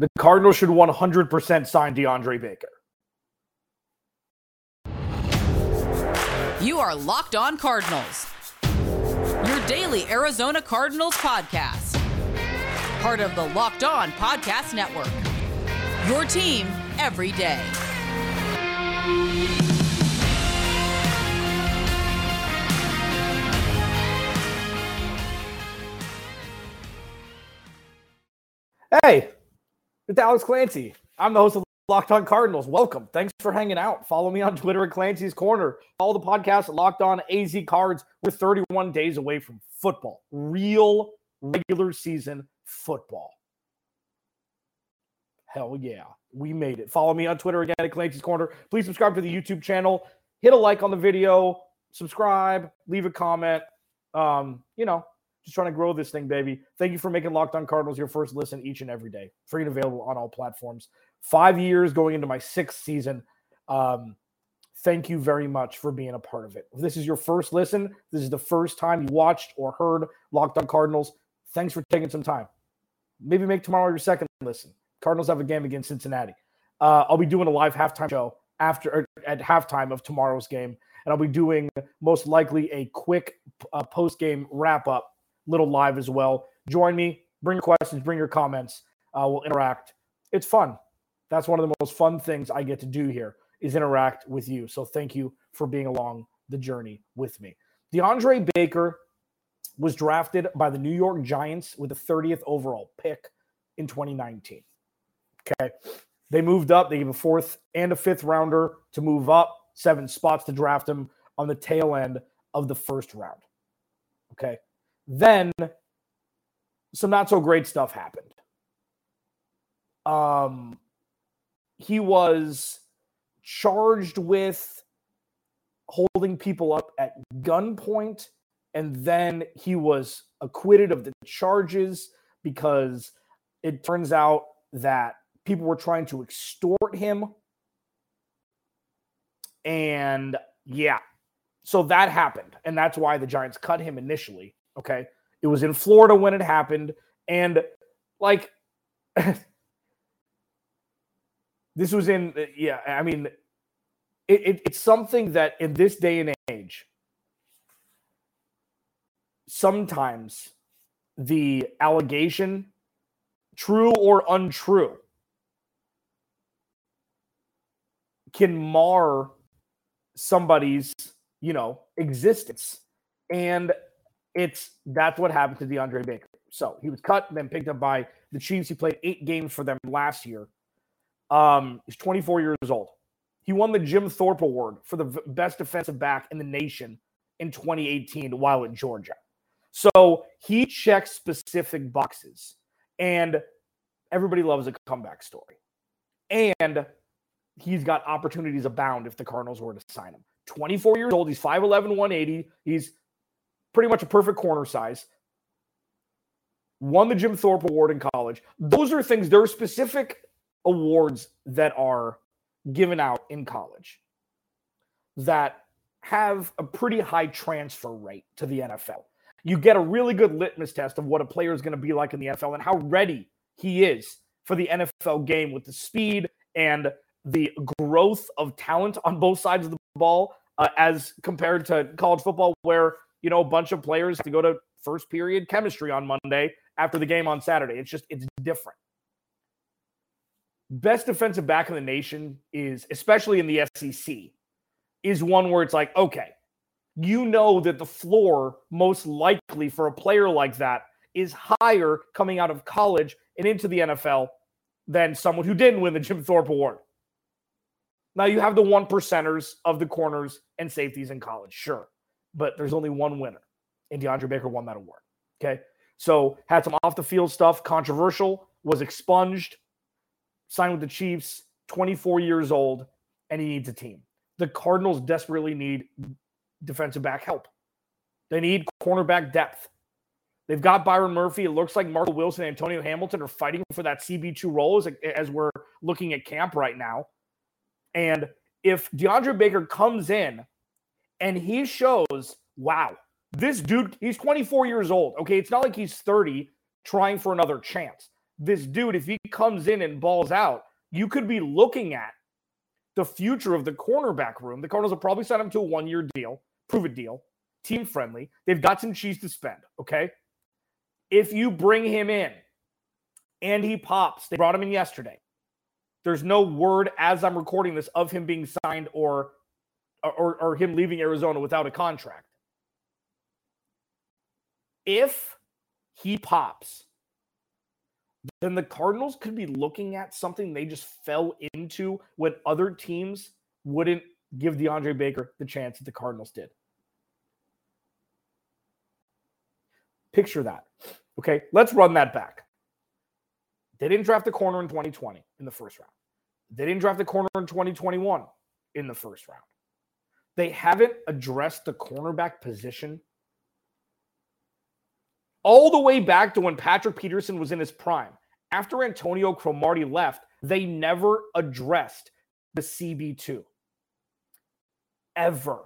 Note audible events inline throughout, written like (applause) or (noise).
The Cardinals should 100% sign DeAndre Baker. You are Locked On Cardinals, your daily Arizona Cardinals podcast. Part of the Locked On Podcast Network. Your team every day. Hey, it's Alex Clancy. I'm the host of Locked On Cardinals. Welcome. Thanks for hanging out. Follow me on (laughs) Twitter at Clancy's Corner. Follow the podcast at Locked On AZ Cards. We're 31 days away from football, real regular season football. Hell yeah, we made it. Follow me on Twitter again at Clancy's Corner. Please subscribe to the YouTube channel. Hit a like on the video. Subscribe. Leave a comment. Um, you know, just trying to grow this thing, baby. Thank you for making Locked On Cardinals your first listen each and every day. Free and available on all platforms. Five years going into my sixth season. Um, thank you very much for being a part of it. If this is your first listen, this is the first time you watched or heard Locked On Cardinals. Thanks for taking some time. Maybe make tomorrow your second listen. Cardinals have a game against Cincinnati. Uh, I'll be doing a live halftime show after at halftime of tomorrow's game, and I'll be doing most likely a quick uh, post game wrap up little live as well. Join me, bring your questions, bring your comments. Uh, we'll interact. It's fun. That's one of the most fun things I get to do here is interact with you. So thank you for being along the journey with me. DeAndre Baker was drafted by the New York Giants with the 30th overall pick in 2019. Okay. They moved up. They gave a fourth and a fifth rounder to move up, seven spots to draft him on the tail end of the first round. Okay. Then some not so great stuff happened. Um, he was charged with holding people up at gunpoint, and then he was acquitted of the charges because it turns out that people were trying to extort him. And yeah, so that happened. And that's why the Giants cut him initially. Okay. It was in Florida when it happened. And like, (laughs) this was in, yeah, I mean, it, it, it's something that in this day and age, sometimes the allegation, true or untrue, can mar somebody's, you know, existence. And it's that's what happened to DeAndre Baker. So he was cut, then picked up by the Chiefs. He played eight games for them last year. Um, he's 24 years old. He won the Jim Thorpe Award for the best defensive back in the nation in 2018 while at Georgia. So he checks specific boxes, and everybody loves a comeback story. And he's got opportunities abound if the Cardinals were to sign him. 24 years old. He's 5'11, 180. He's pretty much a perfect corner size. Won the Jim Thorpe Award in college. Those are things, there are specific awards that are given out in college that have a pretty high transfer rate to the NFL. You get a really good litmus test of what a player is going to be like in the NFL and how ready he is for the NFL game with the speed and the growth of talent on both sides of the ball uh, as compared to college football, where you know a bunch of players to go to first period chemistry on Monday after the game on Saturday. It's just it's different. Best defensive back in the nation is, especially in the SEC, is one where it's like, okay, you know that the floor most likely for a player like that is higher coming out of college and into the NFL than someone who didn't win the Jim Thorpe Award. Now you have the one percenters of the corners and safeties in college, sure, but there's only one winner, and DeAndre Baker won that award. Okay, so had some off the field stuff, controversial, was expunged, signed with the Chiefs, 24 years old, and he needs a team. The Cardinals desperately need defensive back help. They need cornerback depth. They've got Byron Murphy. It looks like Marco Wilson and Antonio Hamilton are fighting for that CB2 role as, as we're looking at camp right now. And if DeAndre Baker comes in and he shows, wow, this dude, he's 24 years old. Okay. It's not like he's 30 trying for another chance. this dude, if he comes in and balls out, you could be looking at the future of the cornerback room. The Cardinals will probably sign him to a one year deal, prove a deal, team friendly. They've got some cheese to spend. Okay. If you bring him in and he pops, they brought him in yesterday. There's no word as I'm recording this of him being signed or or, or him leaving Arizona without a contract. If he pops, then the Cardinals could be looking at something they just fell into when other teams wouldn't give DeAndre Baker the chance that the Cardinals did. Picture that. Okay, let's run that back. They didn't draft the corner in 2020 in the first round. They didn't draft the corner in 2021 in the first round. They haven't addressed the cornerback position all the way back to when Patrick Peterson was in his prime. After Antonio Cromartie left, they never addressed the CB2 ever.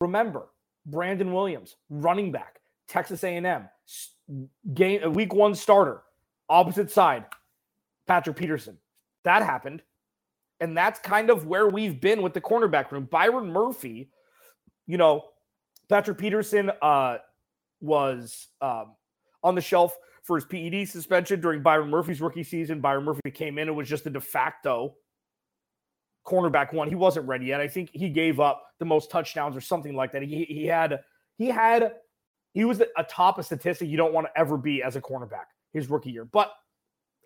Remember, Brandon Williams, running back, Texas A&M, game week 1 starter, opposite side, Patrick Peterson. That happened. And that's kind of where we've been with the cornerback room. Byron Murphy, you know, Patrick Peterson uh, was um, on the shelf for his PED suspension during Byron Murphy's rookie season. Byron Murphy came in and was just a de facto cornerback one. He wasn't ready yet. I think he gave up the most touchdowns or something like that. He, he had, he had, he was a top of statistic you don't want to ever be as a cornerback his rookie year. But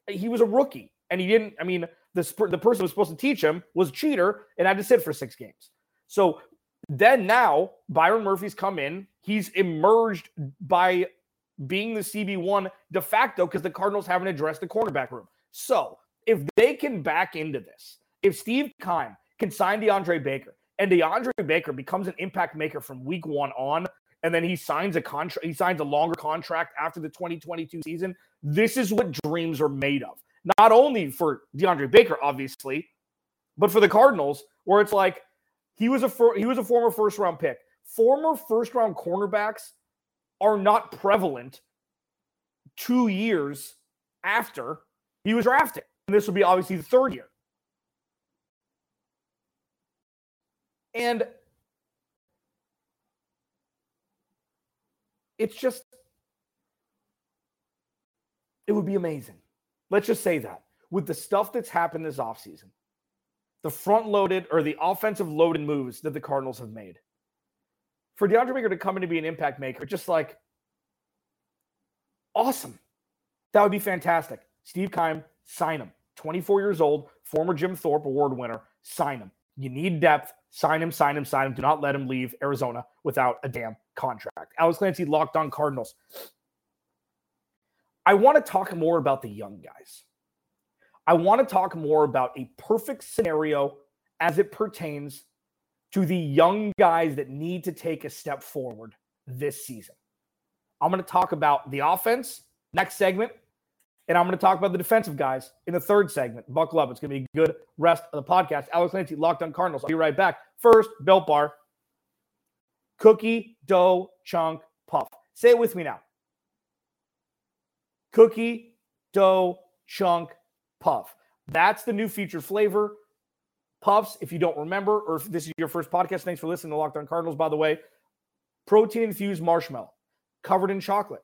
he was a rookie and he didn't, I mean, the, the person who was supposed to teach him was a cheater and had to sit for six games. So then now Byron Murphy's come in. He's emerged by being the CB1 de facto because the Cardinals haven't addressed the cornerback room. So if they can back into this, if Steve Keim can sign DeAndre Baker and DeAndre Baker becomes an impact maker from week one on, and then he signs a contract, he signs a longer contract after the 2022 season, this is what dreams are made of not only for DeAndre Baker, obviously, but for the Cardinals, where it's like he was a he was a former first round pick. Former first round cornerbacks are not prevalent two years after he was drafted. And this will be obviously the third year. And it's just, it would be amazing. Let's just say that with the stuff that's happened this offseason, the front loaded or the offensive loaded moves that the Cardinals have made, for DeAndre Baker to come in to be an impact maker, just like awesome. That would be fantastic. Steve Keim, sign him. 24 years old, former Jim Thorpe Award winner, sign him. You need depth. Sign him, sign him, sign him. Do not let him leave Arizona without a damn contract. Alex Clancy locked on Cardinals. I want to talk more about the young guys. I want to talk more about a perfect scenario as it pertains to the young guys that need to take a step forward this season. I'm going to talk about the offense next segment, and I'm going to talk about the defensive guys in the third segment. Buckle up. It's going to be a good rest of the podcast. Alex Clancy, Locked on Cardinals. I'll be right back. First, Built Bar, cookie, dough, chunk, puff. Say it with me now cookie, dough, chunk, puff. That's the new featured flavor. Puffs, if you don't remember, or if this is your first podcast, thanks for listening to Locked On Cardinals, by the way. Protein infused marshmallow covered in chocolate.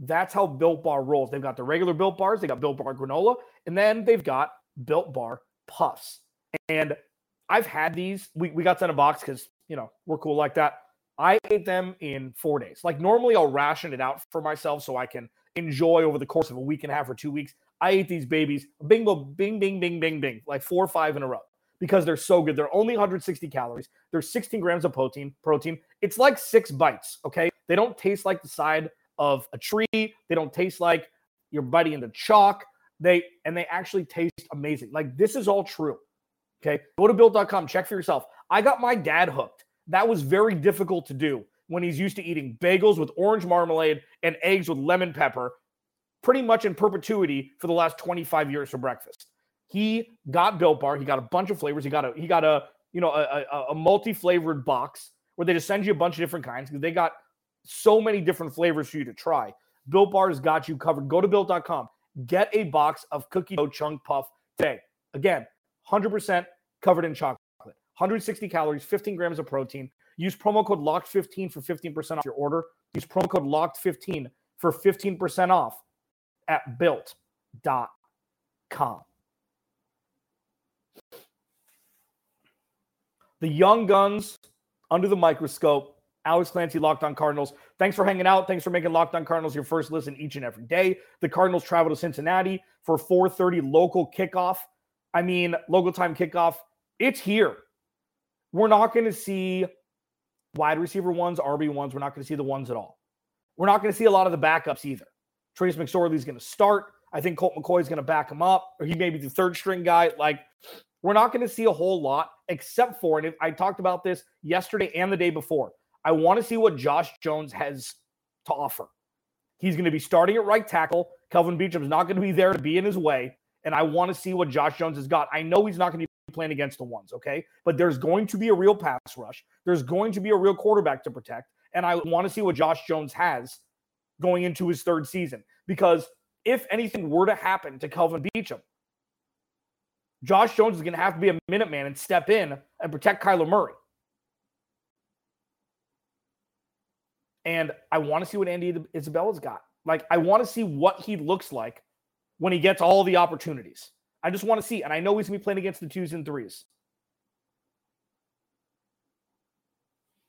That's how Built Bar rolls. They've got the regular Built Bars, they got Built Bar granola, and then they've got Built Bar puffs. And I've had these. We, we got sent a box because, you know, we're cool like that. I ate them in four days. Like normally I'll ration it out for myself so I can enjoy over the course of a week and a half or two weeks. I ate these babies, bingo, bing, bing, bing, bing, bing, like four or five in a row because they're so good. They're only 160 calories. They're 16 grams of protein. Protein. It's like six bites. Okay, they don't taste like the side of a tree. They don't taste like you're biting into chalk. They and they actually taste amazing. Like this is all true. Okay, go to built.com. Check for yourself. I got my dad hooked. That was very difficult to do when he's used to eating bagels with orange marmalade and eggs with lemon pepper pretty much in perpetuity for the last 25 years for breakfast. He got Built Bar. He got a bunch of flavors. He got a he got a you know a, a, a multi-flavored box where they just send you a bunch of different kinds because they got so many different flavors for you to try. Built Bars got you covered. Go to built.com. Get a box of cookie dough chunk puff today. Again, 100% covered in chocolate, 160 calories, 15 grams of protein. Use promo code LOCKED15 for 15% off your order. Use promo code LOCKED15 for 15% off at built.com. The young guns under the microscope. Alex Clancy, Locked On Cardinals. Thanks for hanging out. Thanks for making Locked On Cardinals your first listen each and every day. The Cardinals travel to Cincinnati for 4:30 local kickoff. I mean, local time kickoff. It's here. We're not going to see wide receiver ones, RB ones. We're not going to see the ones at all. We're not going to see a lot of the backups either. Trace McSorley's going to start. I think Colt McCoy is going to back him up, or he may be the third string guy. Like, we're not going to see a whole lot except for, and I talked about this yesterday and the day before. I want to see what Josh Jones has to offer. He's going to be starting at right tackle. Kelvin Beachum's not going to be there to be in his way. And I want to see what Josh Jones has got. I know he's not going to be playing against the ones, okay? But there's going to be a real pass rush. There's going to be a real quarterback to protect. And I want to see what Josh Jones has going into his third season. Because if anything were to happen to Kelvin Beachum, Josh Jones is going to have to be a minute man and step in and protect Kyler Murray. And I want to see what Andy Isabella's got. Like, I want to see what he looks like when he gets all the opportunities. I just want to see. And I know he's going to be playing against the twos and threes.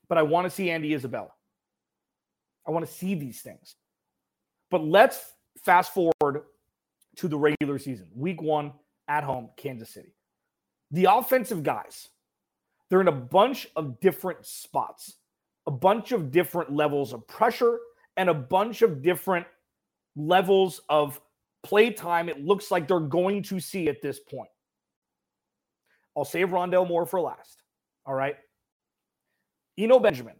But I want to see Andy Isabella. I want to see these things. But let's fast forward to the regular season. Week one at home, Kansas City. The offensive guys, they're in a bunch of different spots a bunch of different levels of pressure and a bunch of different levels of play time it looks like they're going to see at this point. I'll save Rondale Moore for last. All right. Eno Benjamin.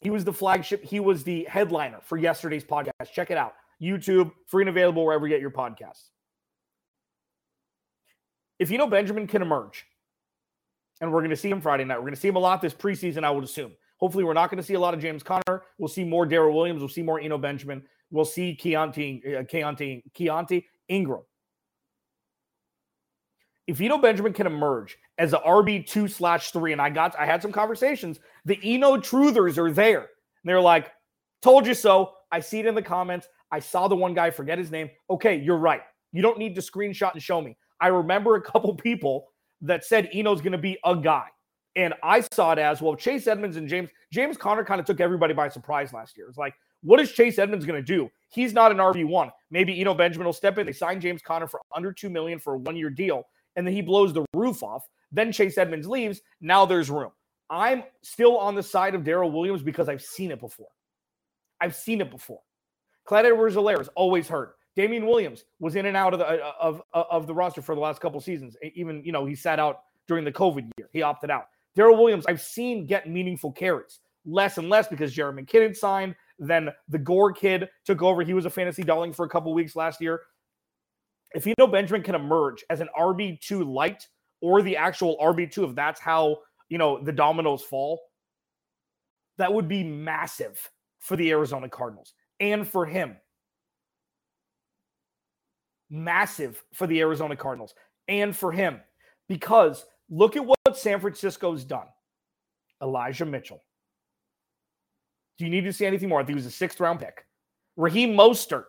He was the flagship. He was the headliner for yesterday's podcast. Check it out. YouTube, free and available wherever you get your podcasts. If Eno Benjamin can emerge, and we're going to see him Friday night, we're going to see him a lot this preseason, I would assume. Hopefully, we're not going to see a lot of James Conner. We'll see more Darrel Williams. We'll see more Eno Benjamin. We'll see Keaontay, uh, Keaontay, Keaontay Ingram. If Eno Benjamin can emerge as a RB two slash three, and I got, I had some conversations. The Eno truthers are there. And they're like, "Told you so." I see it in the comments. I saw the one guy forget his name. Okay, you're right. You don't need to screenshot and show me. I remember a couple (laughs) people that said Eno's going to be a guy. And I saw it as well. Chase Edmonds and James James Conner kind of took everybody by surprise last year. It's like, what is Chase Edmonds going to do? He's not an RB one. Maybe Eno Benjamin will step in. They signed James Conner for under two million for a one year deal, and then he blows the roof off. Then Chase Edmonds leaves. Now there's room. I'm still on the side of Darrel Williams because I've seen it before. I've seen it before. Clyde Edwards-Helaire is always hurt. Damien Williams was in and out of the uh, of, of, of the roster for the last couple seasons. Even you know he sat out during the COVID year. He opted out. Darrel Williams, I've seen get meaningful carries less and less because Jerick McKinnon signed. Then the Gore kid took over. He was a fantasy darling for a couple weeks last year. If Eno Benjamin can emerge as an RB2 light or the actual RB2, if that's how, you know, the dominoes fall, that would be massive for the Arizona Cardinals and for him. Massive for the Arizona Cardinals and for him because Look at what San Francisco's done. Elijah Mitchell. Do you need to see anything more? I think he was a sixth round pick. Raheem Mostert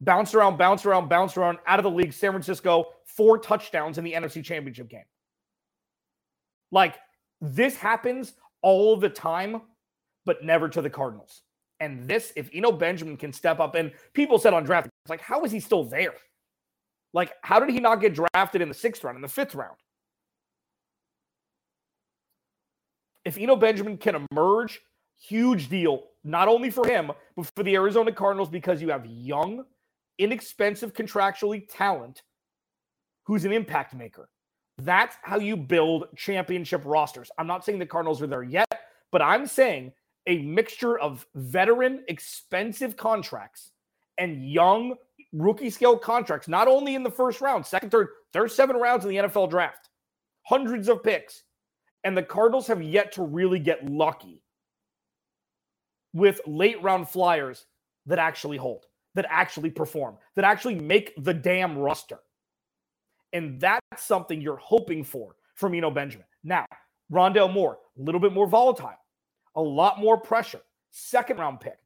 bounced around, bounced around, bounced around out of the league. San Francisco, four touchdowns in the NFC Championship game. Like this happens all the time, but never to the Cardinals. And this, if Eno Benjamin can step up, and people said on draft, like, how is he still there? Like, how did he not get drafted in the sixth round, in the fifth round? if Eno Benjamin can emerge, huge deal, not only for him, but for the Arizona Cardinals because you have young, inexpensive, contractually talent who's an impact maker. That's how you build championship rosters. I'm not saying the Cardinals are there yet, but I'm saying a mixture of veteran, expensive contracts and young rookie scale contracts, not only in the first round, second, third, there's seven rounds in the NFL draft, hundreds of picks. And the Cardinals have yet to really get lucky with late round flyers that actually hold, that actually perform, that actually make the damn roster. And that's something you're hoping for from Eno Benjamin. Now, Rondale Moore, a little bit more volatile, a lot more pressure. Second round pick,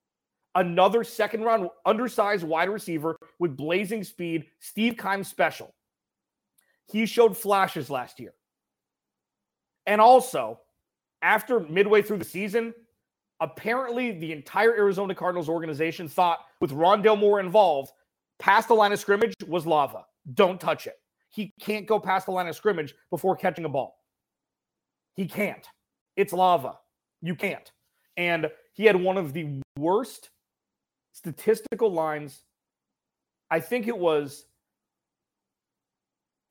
another second round undersized wide receiver with blazing speed, Steve Keim special. He showed flashes last year. And also, after midway through the season, apparently the entire Arizona Cardinals organization thought with Rondale Moore involved, past the line of scrimmage was lava. Don't touch it. He can't go past the line of scrimmage before catching a ball. He can't. It's lava. You can't. And he had one of the worst statistical lines. I think it was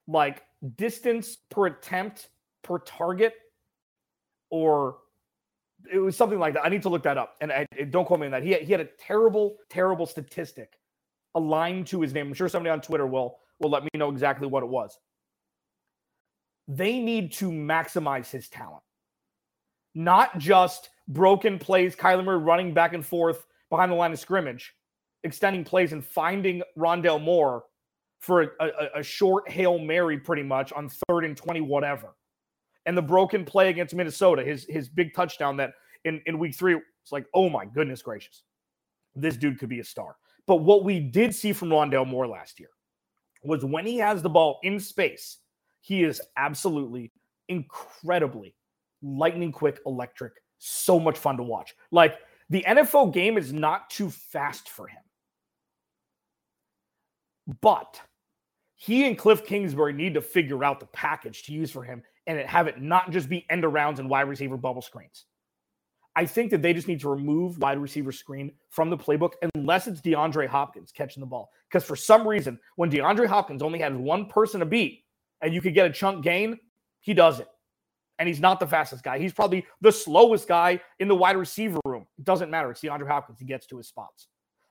like distance per attempt per target, or it was something like that. I need to look that up. And I, don't quote me on that. He, he had a terrible, terrible statistic aligned to his name. I'm sure somebody on Twitter will will let me know exactly what it was. They need to maximize his talent, not just broken plays, Kyler Murray running back and forth behind the line of scrimmage, extending plays and finding Rondale Moore for a, a, a short Hail Mary pretty much on third and 20, whatever. And the broken play against Minnesota, his his big touchdown that in, in week three, it's like, oh my goodness gracious. This dude could be a star. But what we did see from Rondale Moore last year was when he has the ball in space, he is absolutely incredibly lightning quick, electric, so much fun to watch. Like the NFL game is not too fast for him. But he and Cliff Kingsbury need to figure out the package to use for him and have it not just be end arounds and wide receiver bubble screens. I think that they just need to remove wide receiver screen from the playbook unless it's DeAndre Hopkins catching the ball. Because for some reason, when DeAndre Hopkins only has one person to beat and you could get a chunk gain, he does it. And he's not the fastest guy. He's probably the slowest guy in the wide receiver room. It doesn't matter. It's DeAndre Hopkins. He gets to his spots.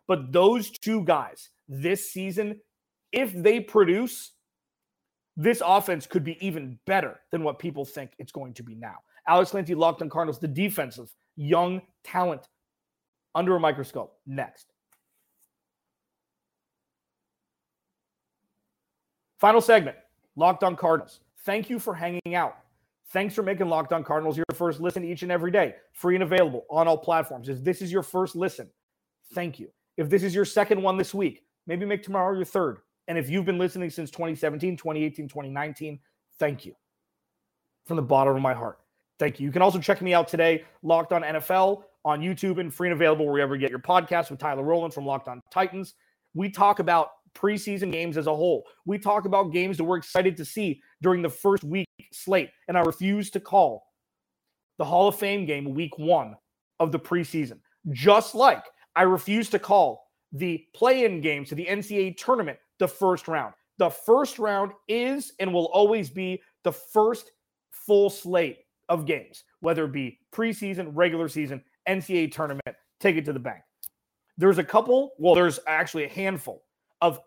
But those two guys this season, if they produce, this offense could be even better than what people think it's going to be now. Alex Clancy, Locked on Cardinals, the defensive young talent under a microscope. Next. Final segment Locked on Cardinals. Thank you for hanging out. Thanks for making Locked on Cardinals your first listen each and every day, free and available on all platforms. If this is your first listen, thank you. If this is your second one this week, maybe make tomorrow your third. And if you've been listening since 2017, 2018, 2019, thank you from the bottom of my heart. Thank you. You can also check me out today, Locked On NFL on YouTube and free and available wherever you get your podcast with Tyler Rowland from Locked On Titans. We talk about preseason games as a whole. We talk about games that we're excited to see during the first week slate. And I refuse to call the Hall of Fame game week one of the preseason, just like I refuse to call the play in games to the NCAA tournament the first round. The first round is and will always be the first full slate of games, whether it be preseason, regular season, NCAA tournament, take it to the bank. There's a couple, well, there's actually a handful of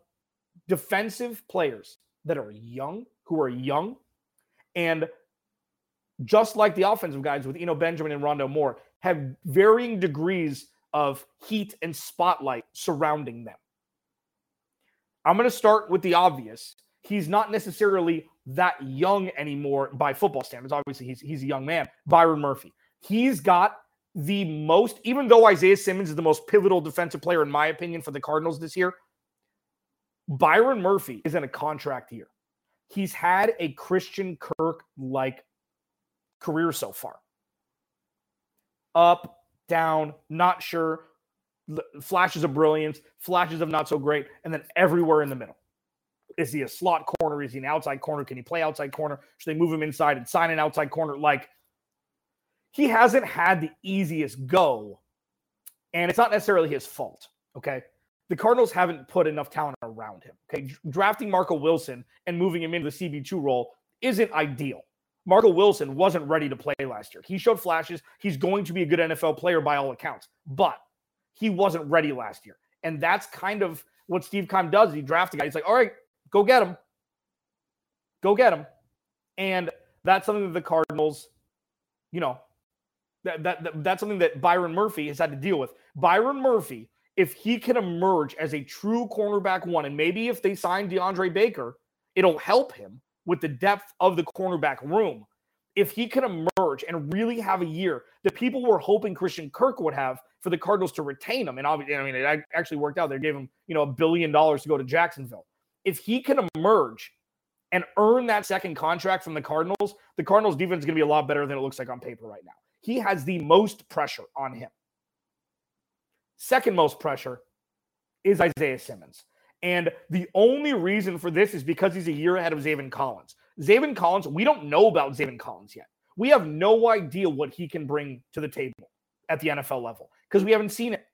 defensive players that are young, who are young, and just like the offensive guys with Eno Benjamin and Rondale Moore, have varying degrees of heat and spotlight surrounding them. I'm going to start with the obvious. He's not necessarily that young anymore by football standards. Obviously, he's he's a young man. Byron Murphy. He's got the most, even though Isaiah Simmons is the most pivotal defensive player, in my opinion, for the Cardinals this year, Byron Murphy is in a contract year. He's had a Christian Kirk like career so far. Up, down, not sure, flashes of brilliance, flashes of not so great, and then everywhere in the middle. Is he a slot corner? Is he an outside corner? Can he play outside corner? Should they move him inside and sign an outside corner? Like he hasn't had the easiest go, and it's not necessarily his fault. Okay. The Cardinals haven't put enough talent around him. Okay. Drafting Marco Wilson and moving him into the CB2 role isn't ideal. Marco Wilson wasn't ready to play last year. He showed flashes. He's going to be a good NFL player by all accounts, but he wasn't ready last year. And that's kind of what Steve Keim does. He drafts a guy. He's like, all right, Go get him. Go get him. And that's something that the Cardinals, you know, that, that, that, that's something that Byron Murphy has had to deal with. Byron Murphy if he can emerge as a true cornerback one, and maybe if they sign DeAndre Baker, it'll help him with the depth of the cornerback room. If he can emerge and really have a year that people were hoping Christian Kirk would have for the Cardinals to retain him, and obviously, I mean, it actually worked out. They gave him, you know, a billion dollars to go to Jacksonville. If he can emerge and earn that second contract from the Cardinals, the Cardinals defense is going to be a lot better than it looks like on paper right now. He has the most pressure on him. Second most pressure is Isaiah Simmons. And the only reason for this is because he's a year ahead of Zaven Collins. Zaven Collins, we don't know about Zaven Collins yet. We have no idea what he can bring to the table at the NFL level because we haven't seen it.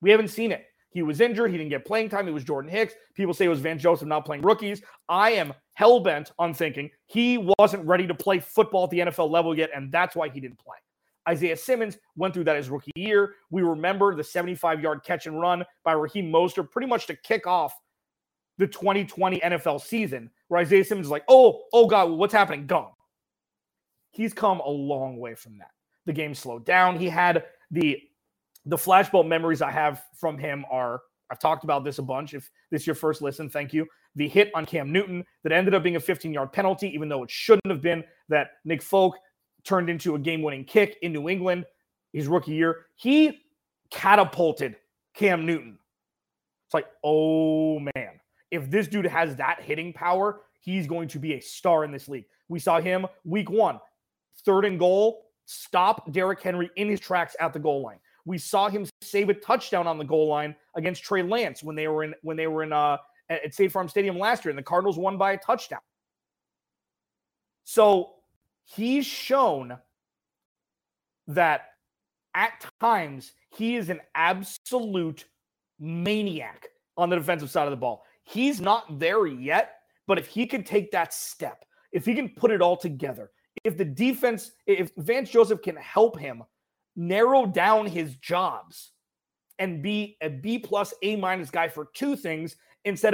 We haven't seen it. He was injured. He didn't get playing time. It was Jordan Hicks. People say it was Vance Joseph not playing rookies. I am hell bent on thinking he wasn't ready to play football at the NFL level yet, and that's why he didn't play. Isaiah Simmons went through that his rookie year. We remember the 75 yard catch and run by Raheem Mostert pretty much to kick off the 2020 NFL season, where Isaiah Simmons is like, oh, oh God, what's happening? Gone. He's come a long way from that. The game slowed down. He had the the flashbulb memories I have from him are I've talked about this a bunch. If this is your first listen, thank you. The hit on Cam Newton that ended up being a 15 yard penalty, even though it shouldn't have been, that Nick Folk turned into a game winning kick in New England his rookie year. He catapulted Cam Newton. It's like, oh man, if this dude has that hitting power, he's going to be a star in this league. We saw him week one, third and goal, stop Derrick Henry in his tracks at the goal line. We saw him save a touchdown on the goal line against Trey Lance when they were in when they were in uh, at State Farm Stadium last year, and the Cardinals won by a touchdown. So he's shown that at times he is an absolute maniac on the defensive side of the ball. He's not there yet, but if he can take that step, if he can put it all together, if the defense, if Vance Joseph can help him narrow down his jobs and be a B plus A minus guy for two things instead